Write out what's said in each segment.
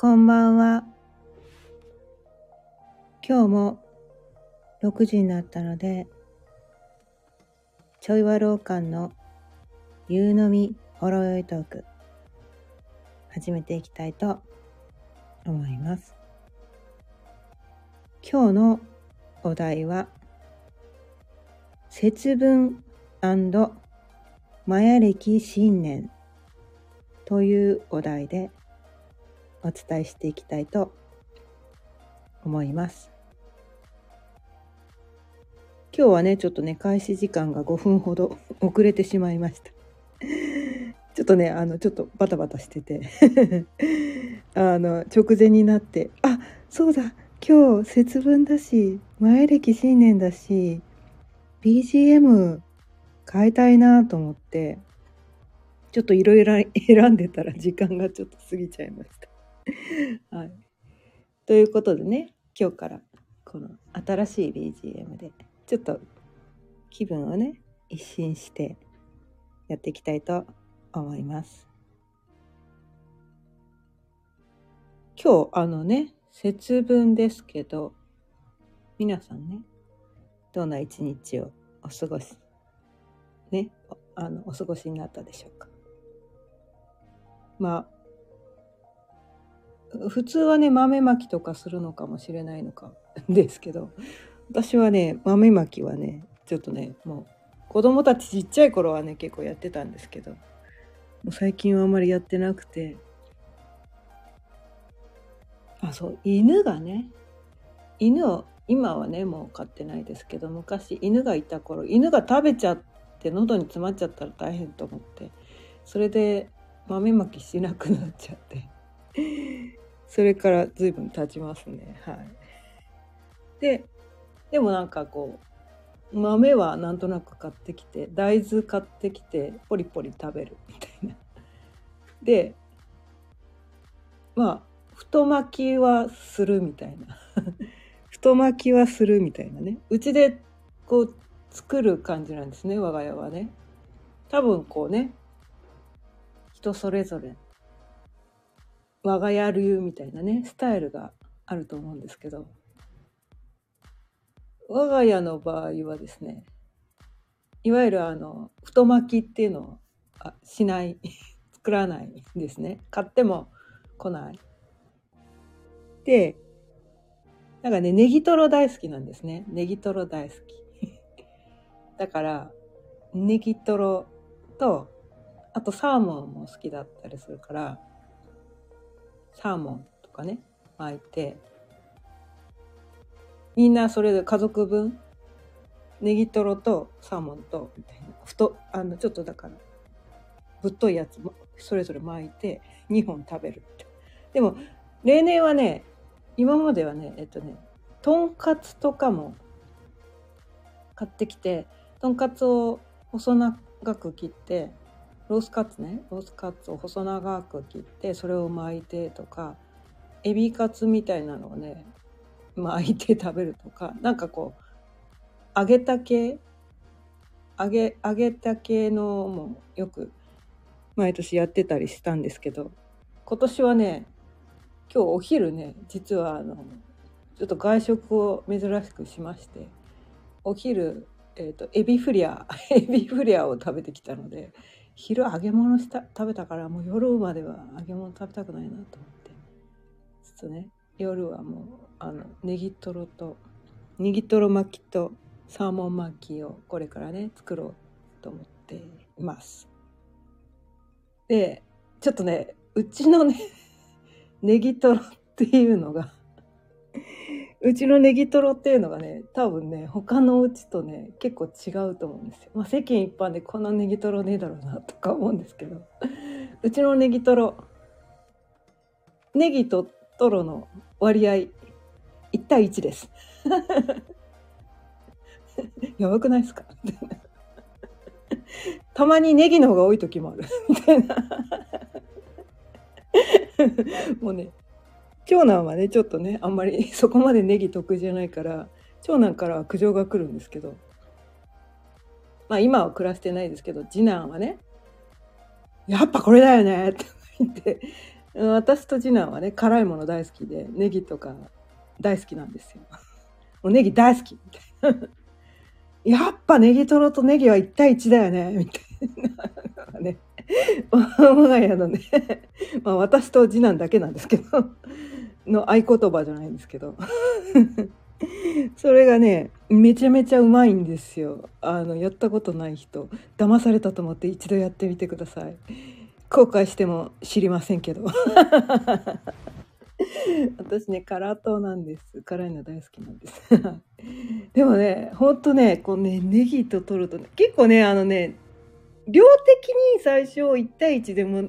こんばんは。今日も6時になったので、ちょいわろうかんの夕飲みほろよいトーク、始めていきたいと思います。今日のお題は、節分マヤ暦新年というお題でお伝えしていきたいと思います。今日はね、ちょっとね、開始時間が5分ほど 遅れてしまいました。ちょっとね、あの、ちょっとバタバタしてて あの、直前になって、あ、そうだ、今日節分だし、前歴新年だし、BGM 変えたいなと思って、ちょっといろいろ選んでたら時間がちょっと過ぎちゃいました。はい。ということでね、今日からこの新しい BGM で、ちょっと気分をね、一新してやっていきたいと思います。今日、あのね、節分ですけど、皆さんね、どんな一日をお過ごし、ね、あの、お過ごしになったでしょうか。まあ、普通はね、豆まきとかするのかもしれないのか ですけど、私はね、豆まきはね、ちょっとね、もう、子供たちちっちゃい頃はね、結構やってたんですけど、もう最近はあんまりやってなくて、あ、そう、犬がね、犬を、今はね、もう飼ってないですけど、昔犬がいた頃、犬が食べちゃって喉に詰まっちゃったら大変と思って、それで豆まきしなくなっちゃって、それから随分経ちますね。はい。で、でもなんかこう、豆はなんとなく買ってきて、大豆買ってきて、ポリポリ食べるみたいな。で、まあ、太巻きはするみたいな。太巻きはするみたいなね。うちでこう作る感じなんですね、我が家はね。多分こうね、人それぞれ、我が家流みたいなね、スタイルがあると思うんですけど、我が家の場合はですね、いわゆるあの、太巻きっていうのをあしない、作らないですね。買っても来ない。で、なんかね、ネギトロ大好きなんですね。ネギトロ大好き。だから、ネギトロと、あとサーモンも好きだったりするから、サーモンとかね、巻いて、みんなそれで家族分、ネギトロとサーモンと、みたいな、太、あの、ちょっとだから、ぶっといやつも、それぞれ巻いて、2本食べるって。でも、例年はね、今まではね、えっとね、とんかつとかも買ってきて、とんかつを細長く切って、ロースカツね、ロースカツを細長く切って、それを巻いてとか、エビカツみたいなのをね、巻いて食べるとか、なんかこう、揚げた系揚げ、揚げた系のもよく毎年やってたりしたんですけど、今年はね、今日お昼ね、実はあの、ちょっと外食を珍しくしまして、お昼、えっ、と、エビフリア、エビフリアを食べてきたので、昼揚げ物した食べたからもう夜までは揚げ物食べたくないなと思って。ちょっとね、夜はもう、あの、ネギトロと、ネギトロ巻きとサーモン巻きをこれからね、作ろうと思っています。で、ちょっとね、うちのね、ネギトロっていうのがうちのネギトロっていうのがね、多分ね、他のお家とね、結構違うと思うんですよ。まあ世間一般でこんなネギトロねえだろうなとか思うんですけど、うちのネギトロ、ネギとトロの割合、1対1です。やばくないですか？たまにネギの方が多い時もある。みたいな。もうね、長男はね、ちょっとね、あんまり そこまでネギ得意じゃないから、長男からは苦情が来るんですけど、まあ今は暮らしてないですけど、次男はね、やっぱこれだよねって言って、私と次男はね辛いもの大好きでネギとか大好きなんですよ。もうネギ大好きみたいな。やっぱネギトロとネギは1対1だよねみたいな。ね。我が家のね、まあ私と次男だけなんですけど、の合言葉じゃないんですけど。それがね、めちゃめちゃうまいんですよ。あの、やったことない人、騙されたと思って一度やってみてください。後悔しても知りませんけど。私ね、辛党なんです。辛いの大好きなんです。でもね、ほんとね、こうね、ネギと取ると、ね、結構ね、あのね、量的に最初1対1でも、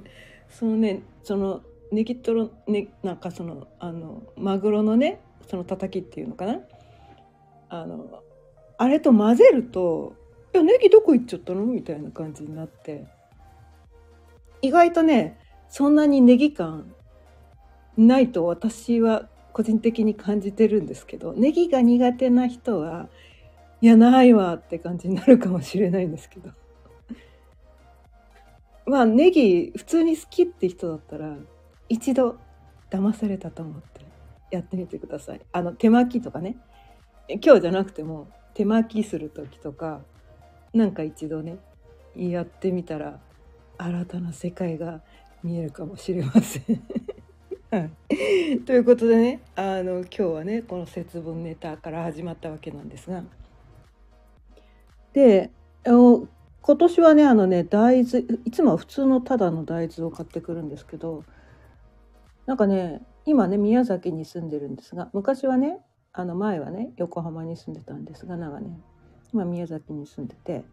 そのね、そのネギトロ、ね、なんかその、あの、マグロのね、そのたたきっていうのかな？あの、あれと混ぜると、いや、ネギどこ行っちゃったの？みたいな感じになって、意外とね、そんなにネギ感ないと私は個人的に感じてるんですけどネギが苦手な人はいやないわって感じになるかもしれないんですけど。まあネギ普通に好きって人だったら一度騙されたと思ってやってみてください。あの手巻きとかね。今日じゃなくても手巻きする時とかなんか一度ねやってみたら新たな世界が見えるかもしれません。はい、ということでねあの今日はねこの節分ネタから始まったわけなんですが。で今年はねあのね大豆いつもは普通のただの大豆を買ってくるんですけどなんかね今ね宮崎に住んでるんですが昔はねあの前はね横浜に住んでたんですが長年今宮崎に住んでて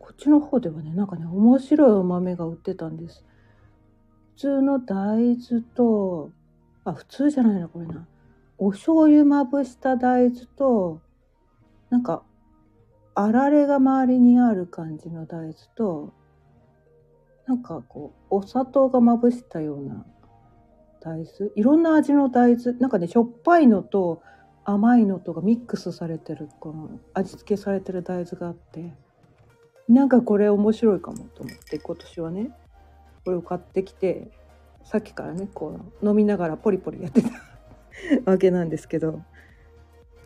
こっちの方ではねなんかね面白いお豆が売ってたんです。普通の大豆とあ、普通じゃないな、これな。お醤油まぶした大豆と、なんか、あられが周りにある感じの大豆と、なんかこう、お砂糖がまぶしたような大豆。いろんな味の大豆。なんかね、しょっぱいのと甘いのとがミックスされてる、この味付けされてる大豆があって、なんかこれ面白いかもと思って、今年はね、これを買ってきて、さっきからねこう飲みながらポリポリやってた わけなんですけど。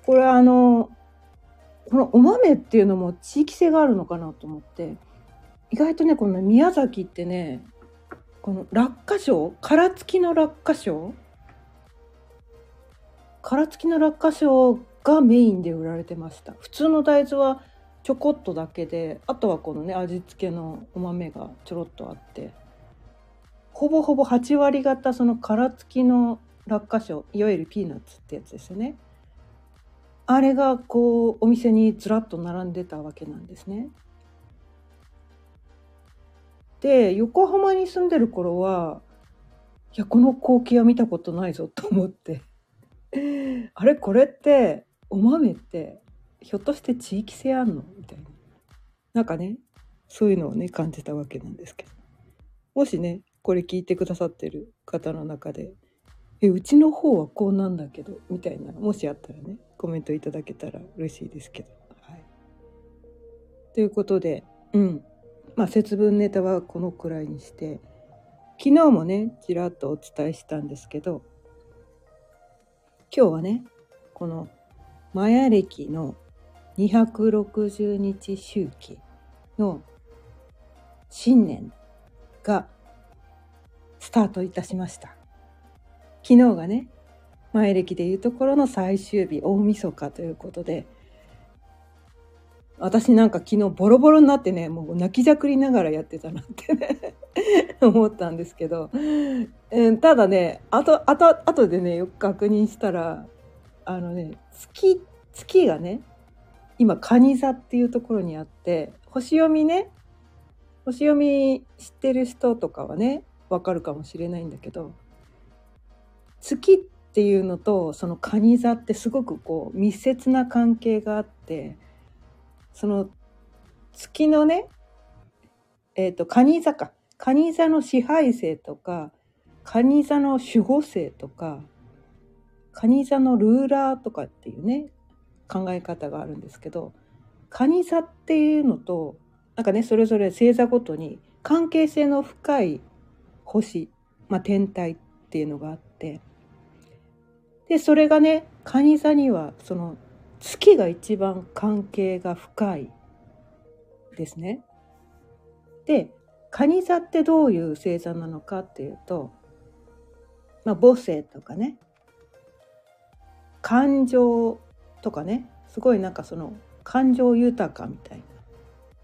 これあのこのお豆っていうのも地域性があるのかなと思って。意外とねこの宮崎ってねこの落花賞殻付きの落花賞殻付きの落花賞がメインで売られてました。普通の大豆はちょこっとだけであとはこのね味付けのお豆がちょろっとあって。ほぼほぼ8割方その殻付きの落花賞いわゆるピーナッツってやつですよね。あれがこうお店にずらっと並んでたわけなんですね。で横浜に住んでる頃はいやこの光景は見たことないぞと思って。あれ？これってお豆ってひょっとして地域性あんの？みたいな。なんかねそういうのをね感じたわけなんですけど。もしねこれ聞いてくださってる方の中で「えうちの方はこうなんだけど」みたいなもしあったらねコメントいただけたら嬉しいですけど。はい、ということでうん。まあ節分ネタはこのくらいにして昨日もねちらっとお伝えしたんですけど今日はねこのマヤ暦の260日周期の新年がスタートいたしました。昨日がね、前歴でいうところの最終日、大晦日ということで、私なんか昨日ボロボロになってね、もう泣きじゃくりながらやってたなってね 思ったんですけど、えー、ただね、あと、あと、あとでね、よく確認したら、あのね、月、月がね、今、蟹座っていうところにあって、星読みね、星読み知ってる人とかはね、わかるかもしれないんだけど月っていうのとその蟹座ってすごくこう密接な関係があってその月のねえっ、ー、と蟹座か蟹座の支配性とか蟹座の守護星とか蟹座のルーラーとかっていうね考え方があるんですけど蟹座っていうのとなんかねそれぞれ星座ごとに関係性の深い星、まあ、天体っていうのがあってでそれがね蟹座にはその月が一番関係が深いですね。で蟹座ってどういう星座なのかっていうと、まあ、母性とかね。感情とかね。すごいなんかその感情豊かみたいな。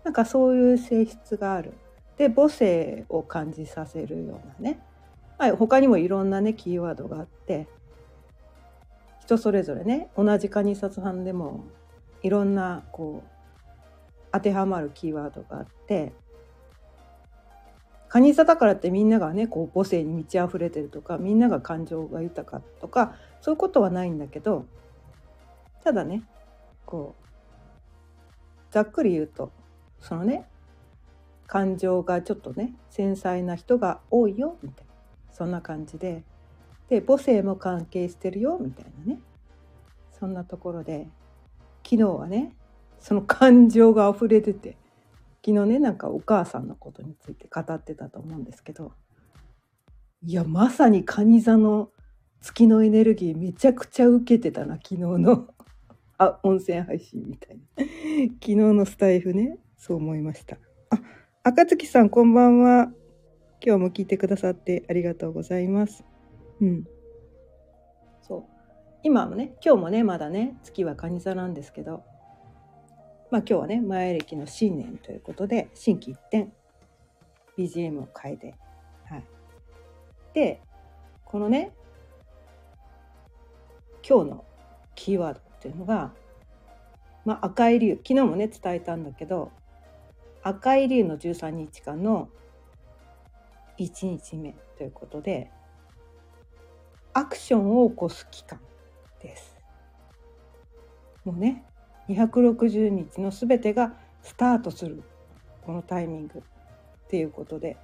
なんかそういう性質がある。で母性を感じさせるようなね、はい、他にもいろんなねキーワードがあって。人それぞれね同じカニ札版でもいろんなこう当てはまるキーワードがあってカニ座だからってみんながねこう母性に満ち溢れてるとかみんなが感情が豊かとかそういうことはないんだけどただねこうざっくり言うとそのね感情がちょっとね繊細な人が多いよみたいなそんな感じでで母性も関係してるよみたいなね。そんなところで昨日はねその感情が溢れてて昨日ねなんかお母さんのことについて語ってたと思うんですけどいやまさに蟹座の月のエネルギーめちゃくちゃ受けてたな昨日のあ音声配信みたいな。昨日のスタイフねそう思いました。あ赤月さんこんばんは。今日も聞いてくださってありがとうございます。うん。そう。今もね今日もねまだね月は蟹座なんですけどまあ今日はね前歴の新年ということで心機一転 BGM を変えてはい。でこのね今日のキーワードっていうのが、まあ、赤い竜昨日もね伝えたんだけど赤い竜の13日間の1日目ということでアクションを起こす期間です。もうね260日の全てがスタートするこのタイミングっていうことで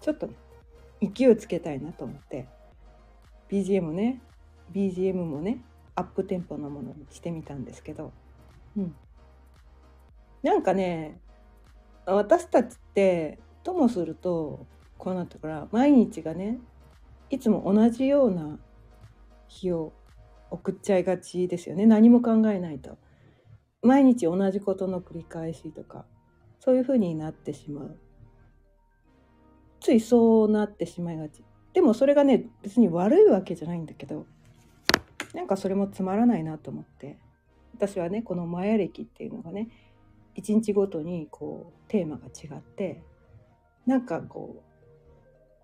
ちょっと、ね、勢いつけたいなと思って BGM ね BGM もねアップテンポのものにしてみたんですけど、うん、なんかね私たちってともするとこうなったから毎日がねいつも同じような日を送っちゃいがちですよね。何も考えないと。毎日同じことの繰り返しとかそういうふうになってしまう。ついそうなってしまいがち。でもそれがね別に悪いわけじゃないんだけどなんかそれもつまらないなと思って。私はねこのマヤ歴っていうのがね一日ごとにこうテーマが違ってなんかこう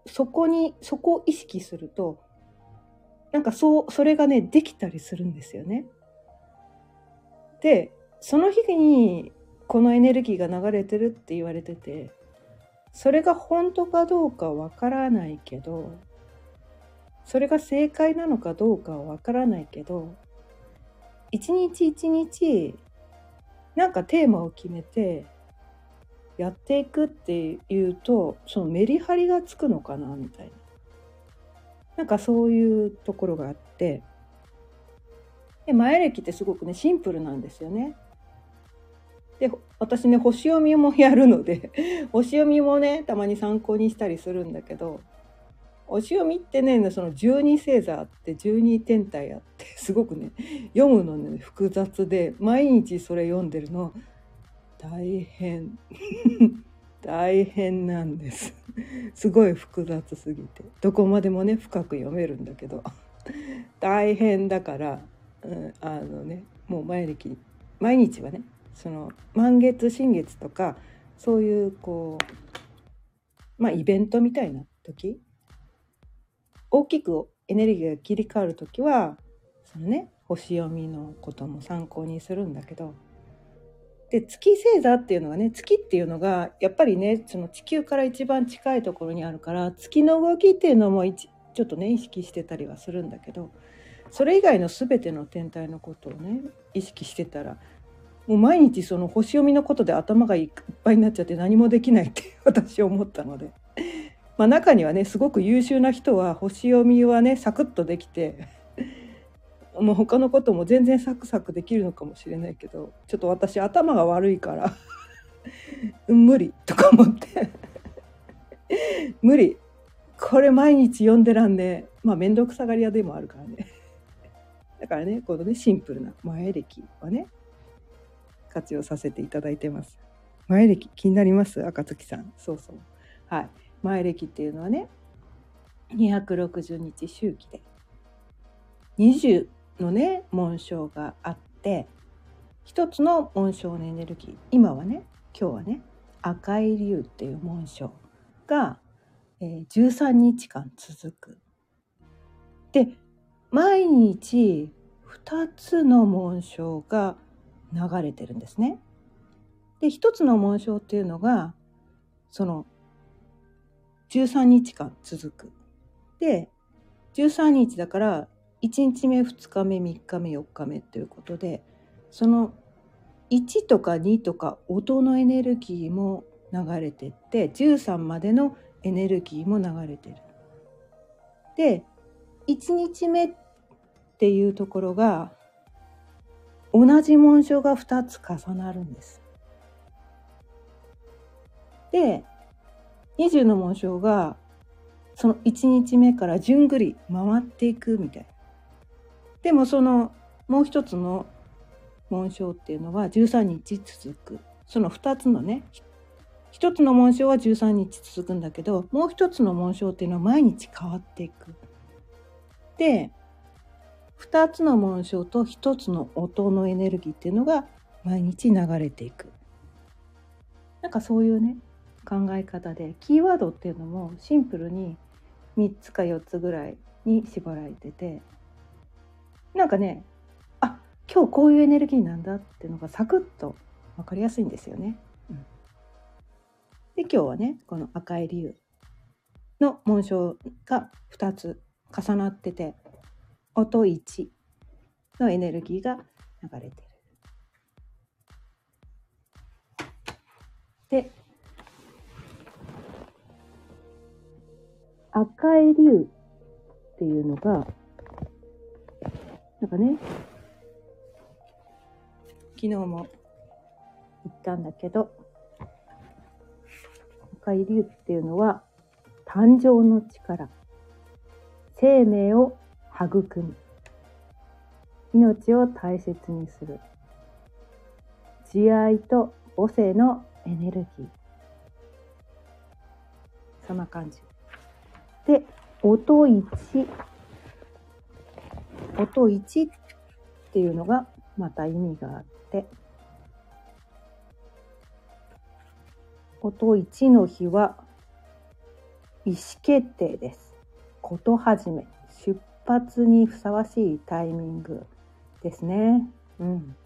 そこにそこを意識するとなんかそうそれがねできたりするんですよね。でその日にこのエネルギーが流れてるって言われててそれが本当かどうかわからないけどそれが正解なのかどうかはわからないけど一日一日なんかテーマを決めてやっていくっていうとそのメリハリがつくのかなみたいな。なんかそういうところがあって。で前歴ってすごくねシンプルなんですよね。で私ね星読みもやるので 星読みもねたまに参考にしたりするんだけど星読みってねその12星座あって12天体あってすごくね読むのね複雑で毎日それ読んでるの。大変。大変なんです。すごい複雑すぎて。どこまでもね深く読めるんだけど。大変だから、うん、あのねもう毎日毎日はねその満月新月とかそういうこうまあイベントみたいな時大きくエネルギーが切り替わる時はそのね星読みのことも参考にするんだけどで月星座っていうのがね月っていうのがやっぱりねその地球から一番近いところにあるから月の動きっていうのもちょっとね意識してたりはするんだけどそれ以外の全ての天体のことをね意識してたらもう毎日その星読みのことで頭がいっぱいになっちゃって何もできないって 私思ったので。まあ、中にはねすごく優秀な人は星読みはねサクッとできてもう他のことも全然サクサクできるのかもしれないけどちょっと私頭が悪いから無理とか思って。無理。これ毎日読んでらんねまあ面倒くさがり屋でもあるからね。だからねこのねシンプルな前歴はね活用させていただいてます。前歴気になります？赤月さん。そうそう。はい。前歴っていうのはね260日周期で。20のね紋章があって一つの紋章のエネルギー今はね今日はね赤い竜っていう紋章が、えー、13日間続く。で毎日2つの紋章が流れてるんですね。で1つの紋章っていうのがその13日間続く。で13日だから1日目2日目3日目4日目ということでその1とか2とか音のエネルギーも流れてって13までのエネルギーも流れてる。で1日目っていうところが同じ紋章が2つ重なるんです。で20の紋章がその1日目から順繰り回っていくみたいな。でもそのもう一つの紋章っていうのは13日続く。その2つのね一つの紋章は13日続くんだけどもう一つの紋章っていうのは毎日変わっていく。で2つの紋章と1つの音のエネルギーっていうのが毎日流れていく。なんかそういうね考え方でキーワードっていうのもシンプルに3つか4つぐらいに絞られててなんかねあ今日こういうエネルギーなんだっていうのがサクッと分かりやすいんですよね。で今日はねこの赤い竜の紋章が2つ重なってて音1のエネルギーが流れてる。で赤い竜っていうのがなんかね。昨日も。言ったんだけど。赤い竜っていうのは誕生の力生命を育む。命を大切にする。慈愛と母性のエネルギー。そんな感じ。で音1音1っていうのがまた意味があって音1の日は意思決定です。こと始め出発にふさわしいタイミングですね。うん。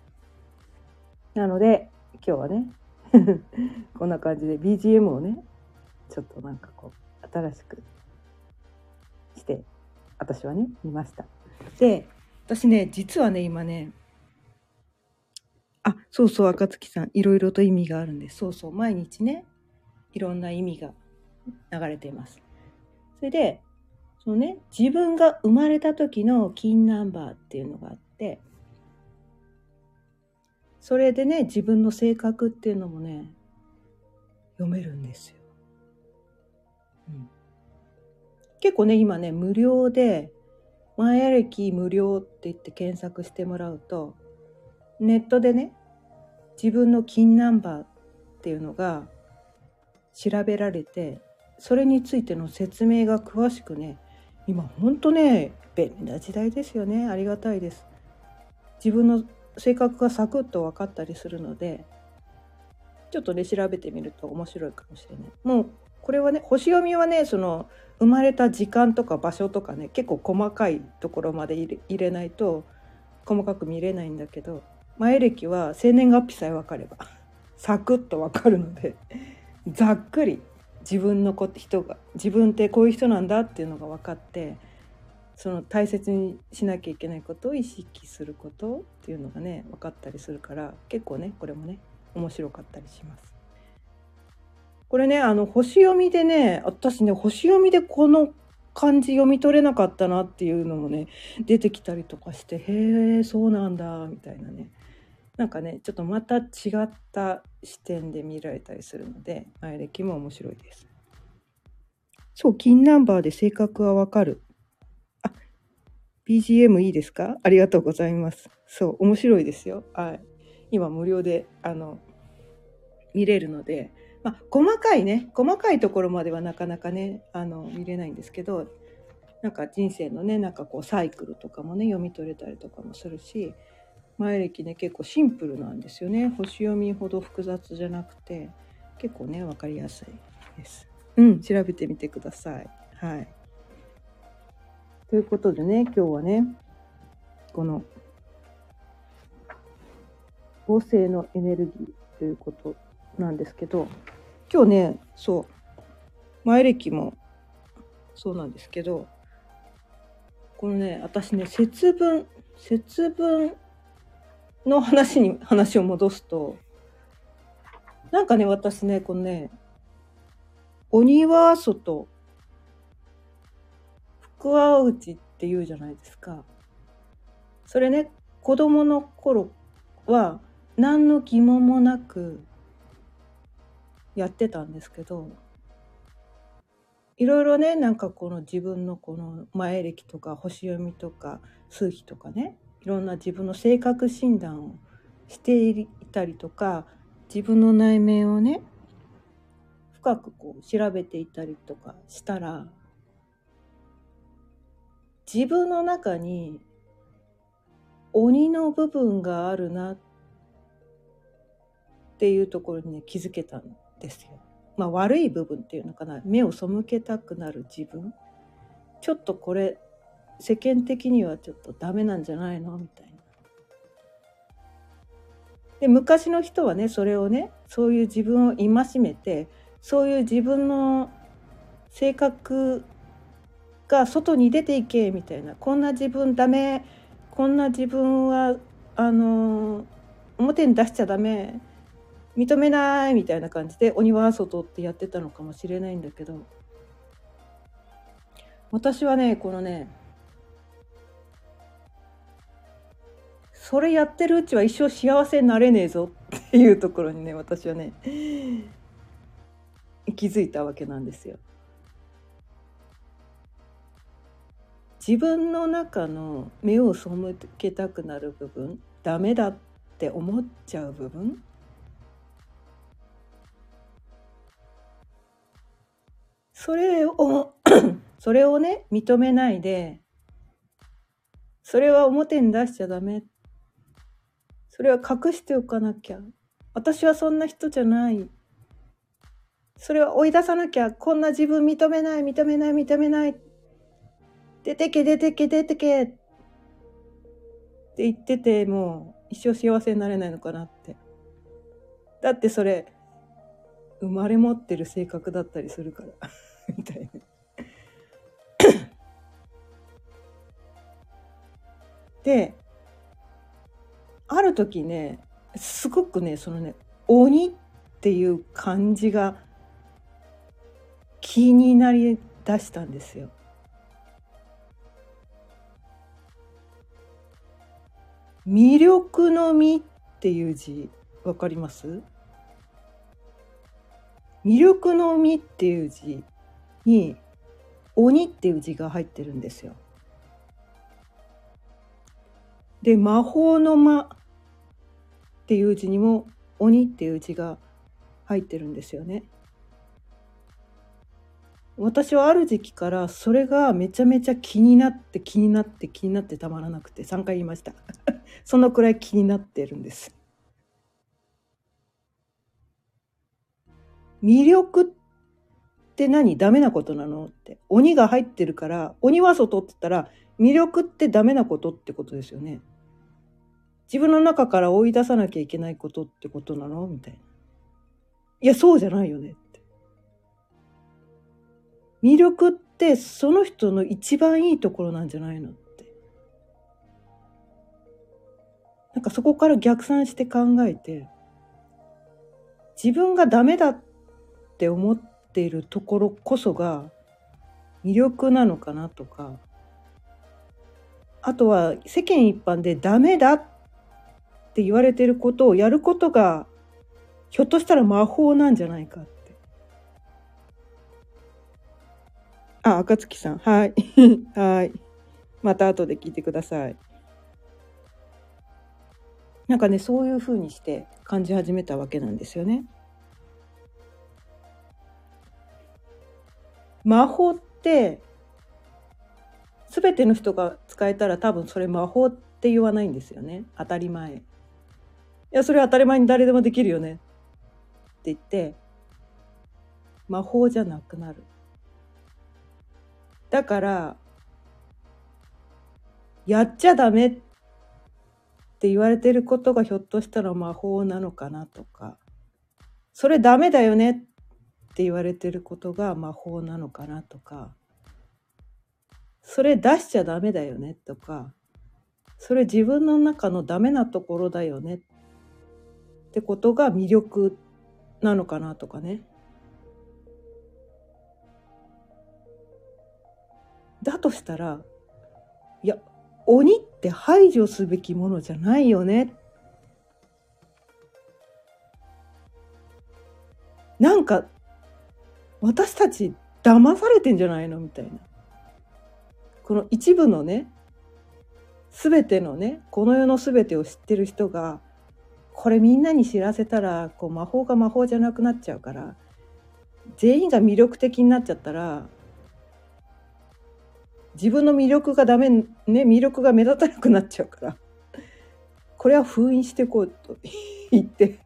なので今日はね こんな感じで BGM をねちょっとなんかこう新しくして私はね見ました。で私ね実はね今ねあそうそう赤月さんいろいろと意味があるんですそうそう毎日ねいろんな意味が流れています。それでそのね自分が生まれた時の金ナンバーっていうのがあってそれでね自分の性格っていうのもね読めるんですよ。うん、結構ね今ね無料でマヤ歴無料って言って検索してもらうとネットでね自分の金ナンバーっていうのが調べられてそれについての説明が詳しくね今ほんとね便利な時代ですよね。ありがたいです。自分の性格がサクッと分かったりするのでちょっとね調べてみると面白いかもしれない。もうこれはね星読みはねその生まれた時間とか場所とかね結構細かいところまで入れないと細かく見れないんだけど前歴は生年月日さえ分かればサクッと分かるのでざっくり自分の人が自分ってこういう人なんだっていうのが分かってその大切にしなきゃいけないことを意識することっていうのがね分かったりするから結構ねこれもね面白かったりします。これねあの星読みでね私ね星読みでこの漢字読み取れなかったなっていうのもね出てきたりとかしてへえそうなんだみたいなねなんかねちょっとまた違った視点で見られたりするので前歴も面白いです。そう金ナンバーで性格はわかるあ BGM いいですか？ありがとうございます。そう、面白いですよ。はい。今無料で、あの、見れるので、まあ、細かいね、細かいところまではなかなかね、あの、見れないんですけど、なんか人生のね、なんかこうサイクルとかもね、読み取れたりとかもするし、前歴ね、結構シンプルなんですよね。星読みほど複雑じゃなくて、結構ね、わかりやすいです。うん、調べてみてください。はい。ということでね、今日はね、この、合成のエネルギーということなんですけど、今日ね、そう、前歴もそうなんですけど、このね、私ね、節分、節分の話に、話を戻すと、なんかね、私ね、このね、鬼は外、福は内って言うじゃないですか。それね、子供の頃は何の疑問もなくやってたんですけど、いろいろね、なんかこの自分のこの前歴とか星読みとか数秘とかね、いろんな自分の性格診断をしていたりとか、自分の内面をね、深くこう調べていたりとかしたら、自分の中に鬼の部分があるなっていうところにね気づけたんですよ。まあ悪い部分っていうのかな。目を背けたくなる自分。ちょっとこれ世間的にはちょっとダメなんじゃないの？みたいな。で昔の人はねそれをねそういう自分を戒めてそういう自分の性格が外に出ていけみたいな。こんな自分ダメ。こんな自分はあの表に出しちゃダメ。認めないみたいな感じで鬼は外ってやってたのかもしれないんだけど私はねこのねそれやってるうちは一生幸せになれねえぞっていうところにね私はね気づいたわけなんですよ。自分の中の目を背けたくなる部分ダメだって思っちゃう部分それを それをね認めないでそれは表に出しちゃダメ。それは隠しておかなきゃ。私はそんな人じゃない。それは追い出さなきゃ。こんな自分認めない認めない認めない。出てけ出てけ出てけ。って言っててもう一生幸せになれないのかなって。だってそれ生まれ持ってる性格だったりするから。みたいな。である時ねすごくねそのね鬼っていう感じが気になりだしたんですよ。魅力の実っていう字わかります？魅力の実っていう字。に鬼っていう字が入ってるんですよ。で魔法の魔っていう字にも鬼っていう字が入ってるんですよね。私はある時期からそれがめちゃめちゃ気になって気になって気になってたまらなくて3回言いました。そのくらい気になってるんです。魅力って何？ダメなことなの？って。鬼が入ってるから、鬼は外って言ったら、魅力ってダメなことってことですよね。自分の中から追い出さなきゃいけないことってことなの？みたいな。いや、そうじゃないよねって。魅力ってその人の一番いいところなんじゃないの？って。なんかそこから逆算して考えて、自分がダメだって思ってているところこそが魅力なのかなとか、あとは世間一般でダメだって言われてることをやることがひょっとしたら魔法なんじゃないかって。あ、赤月さん。はい。はい。また後で聞いてください。なんかね、そういう風にして感じ始めたわけなんですよね。魔法って、すべての人が使えたら多分それ魔法って言わないんですよね。当たり前。いや、それは当たり前に誰でもできるよね。って言って、魔法じゃなくなる。だから、やっちゃダメって言われてることがひょっとしたら魔法なのかなとか、それダメだよねって言われてることが魔法なのかなとか、それ出しちゃダメだよねとか、それ自分の中のダメなところだよねってことが魅力なのかなとかね。だとしたら、いや、鬼って排除すべきものじゃないよね。なんか、私たち騙されてんじゃないの？みたいな。この一部のね、すべてのね、この世のすべてを知ってる人が、これみんなに知らせたら、こう魔法が魔法じゃなくなっちゃうから、全員が魅力的になっちゃったら、自分の魅力がダメね魅力が目立たなくなっちゃうからこれは封印していこうと言って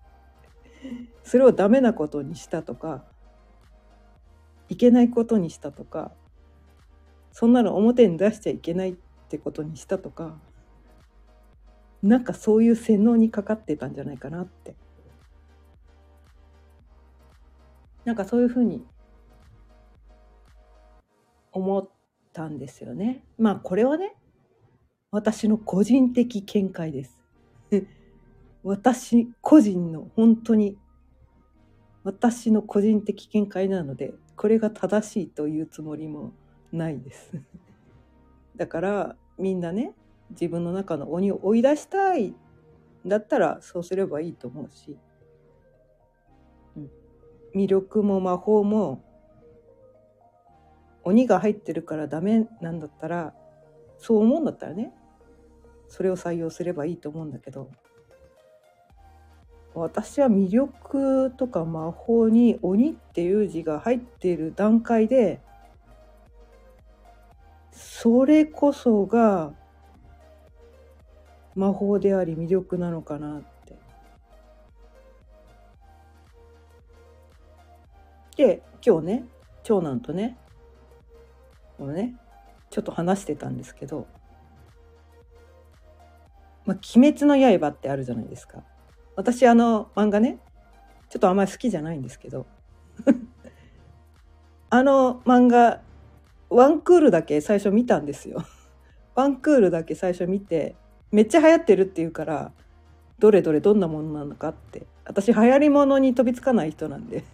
それをダメなことにしたとかいけないことにしたとかそんなの表に出しちゃいけないってことにしたとかなんかそういう洗脳にかかってたんじゃないかなってなんかそういうふうに思ったんですよね。まあこれはね私の個人的見解です。私個人の本当に私の個人的見解なのでこれが正しいというつもりもないです。だからみんなね自分の中の鬼を追い出したいだったらそうすればいいと思うし、うん、魅力も魔法も鬼が入ってるからダメなんだったらそう思うんだったらねそれを採用すればいいと思うんだけど私は魅力とか魔法に鬼っていう字が入っている段階でそれこそが魔法であり魅力なのかなって。で今日ね長男とねこのねちょっと話してたんですけど「まあ、鬼滅の刃」ってあるじゃないですか。私あの漫画ねちょっとあんまり好きじゃないんですけど。あの漫画ワンクールだけ最初見たんですよ。ワンクールだけ最初見てめっちゃ流行ってるっていうからどれどれどんなものなのかって。私流行りものに飛びつかない人なんで。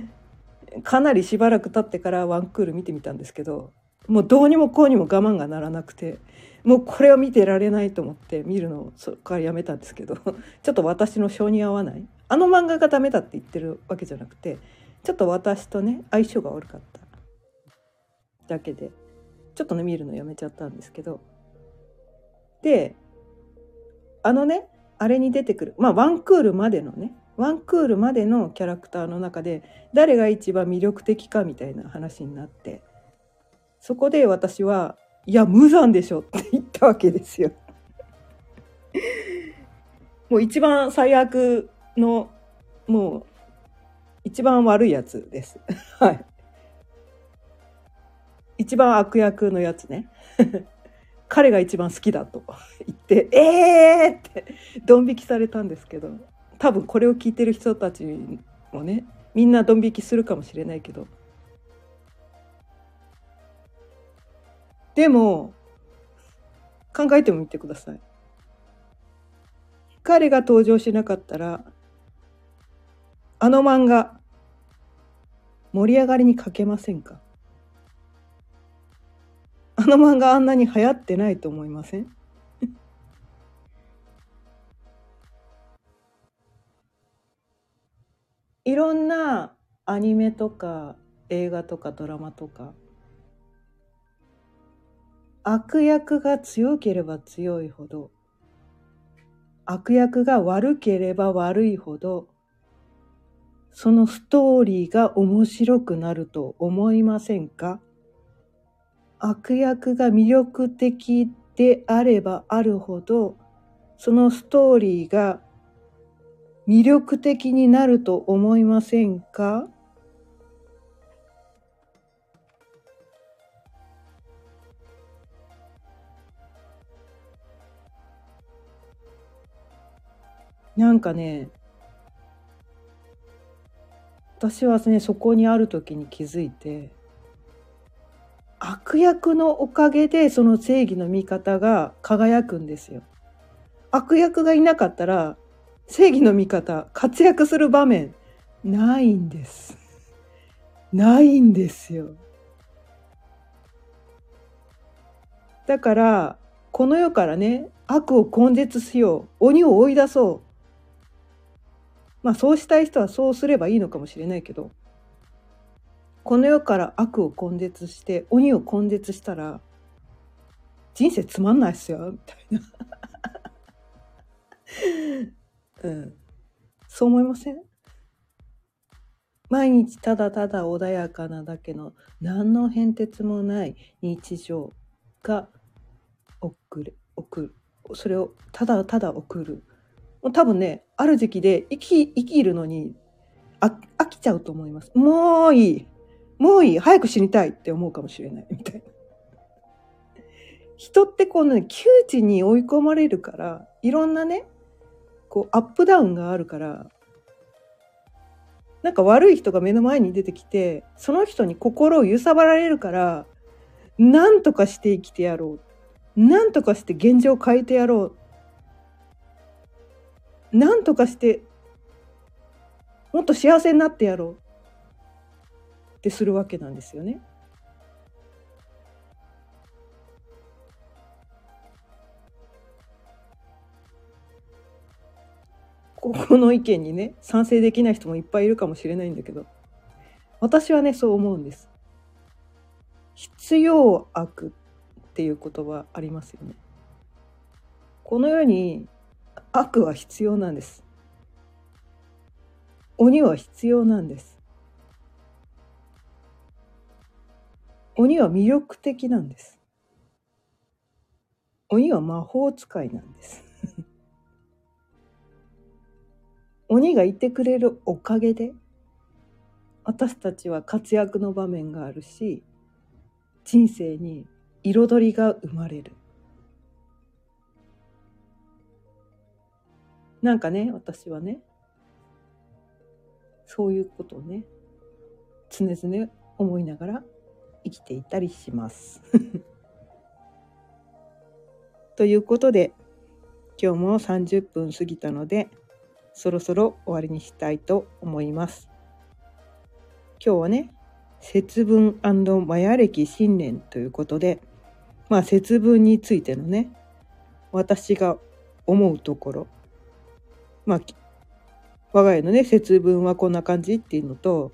かなりしばらく経ってからワンクール見てみたんですけどもうどうにもこうにも我慢がならなくて。もうこれは見てられないと思って見るのをそこからやめたんですけど ちょっと私の性に合わない。あの漫画がダメだって言ってるわけじゃなくてちょっと私とね相性が悪かった。だけでちょっとね見るのやめちゃったんですけど。であのねあれに出てくるまあワンクールまでのねワンクールまでのキャラクターの中で誰が一番魅力的かみたいな話になってそこで私は「いや無残でしょ」って言ったわけですよ。もう一番最悪のもう一番悪いやつです。はい。一番悪役のやつね。彼が一番好きだと言って「えー!」ってドン引きされたんですけど多分これを聞いてる人たちもねみんなドン引きするかもしれないけどでも考えてみてください。彼が登場しなかったらあの漫画盛り上がりに欠けませんか？あの漫画あんなに流行ってないと思いません？いろんなアニメとか映画とかドラマとか悪役が強ければ強いほど、悪役が悪ければ悪いほど、そのストーリーが面白くなると思いませんか？悪役が魅力的であればあるほど、そのストーリーが魅力的になると思いませんか？なんかね、私はね、そこにある時に気づいて、悪役のおかげでその正義の味方が輝くんですよ。悪役がいなかったら正義の味方活躍する場面ないんです。ないんですよ。だからこの世からね悪を根絶しよう鬼を追い出そうまあそうしたい人はそうすればいいのかもしれないけどこの世から悪を根絶して鬼を根絶したら人生つまんないっすよみたいな。うん。そう思いません？毎日ただただ穏やかなだけの何の変哲もない日常が送る送る。それをただただ送る。も多分ねある時期で生き生きるのに飽きちゃうと思います。もういい。もういい。早く死にたいって思うかもしれない。みたいな。人ってこの、ね、窮地に追い込まれるからいろんなねこうアップダウンがあるからなんか悪い人が目の前に出てきてその人に心を揺さばられるから何とかして生きてやろう。何とかして現状を変えてやろう。何とかしてもっと幸せになってやろうってするわけなんですよね。ここの意見にね賛成できない人もいっぱいいるかもしれないんだけど私はねそう思うんです。必要悪っていう言葉ありますよね。この世に悪は必要なんです。鬼は必要なんです。鬼は魅力的なんです。鬼は魔法使いなんです。鬼がいてくれるおかげで私たちは活躍の場面があるし人生に彩りが生まれるなんかね私はねそういうことをね常々思いながら生きていたりします。ということで今日も30分過ぎたのでそろそろ終わりにしたいと思います。今日はね節分マヤ暦新年ということでまあ節分についてのね私が思うところまあ我が家のね節分はこんな感じっていうのと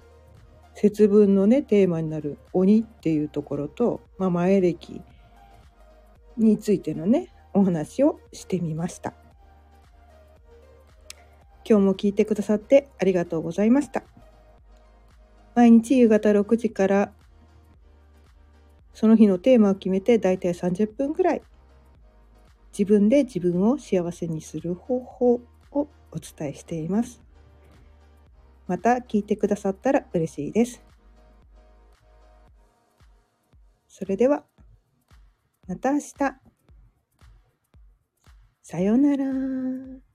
節分のねテーマになる鬼っていうところと、まあ、前歴についてのねお話をしてみました。今日も聞いてくださってありがとうございました。毎日夕方6時からその日のテーマを決めてだいたい30分ぐらい自分で自分を幸せにする方法。お伝えしていますまた聞いてくださったら嬉しいです。それでは、また明日。さようなら。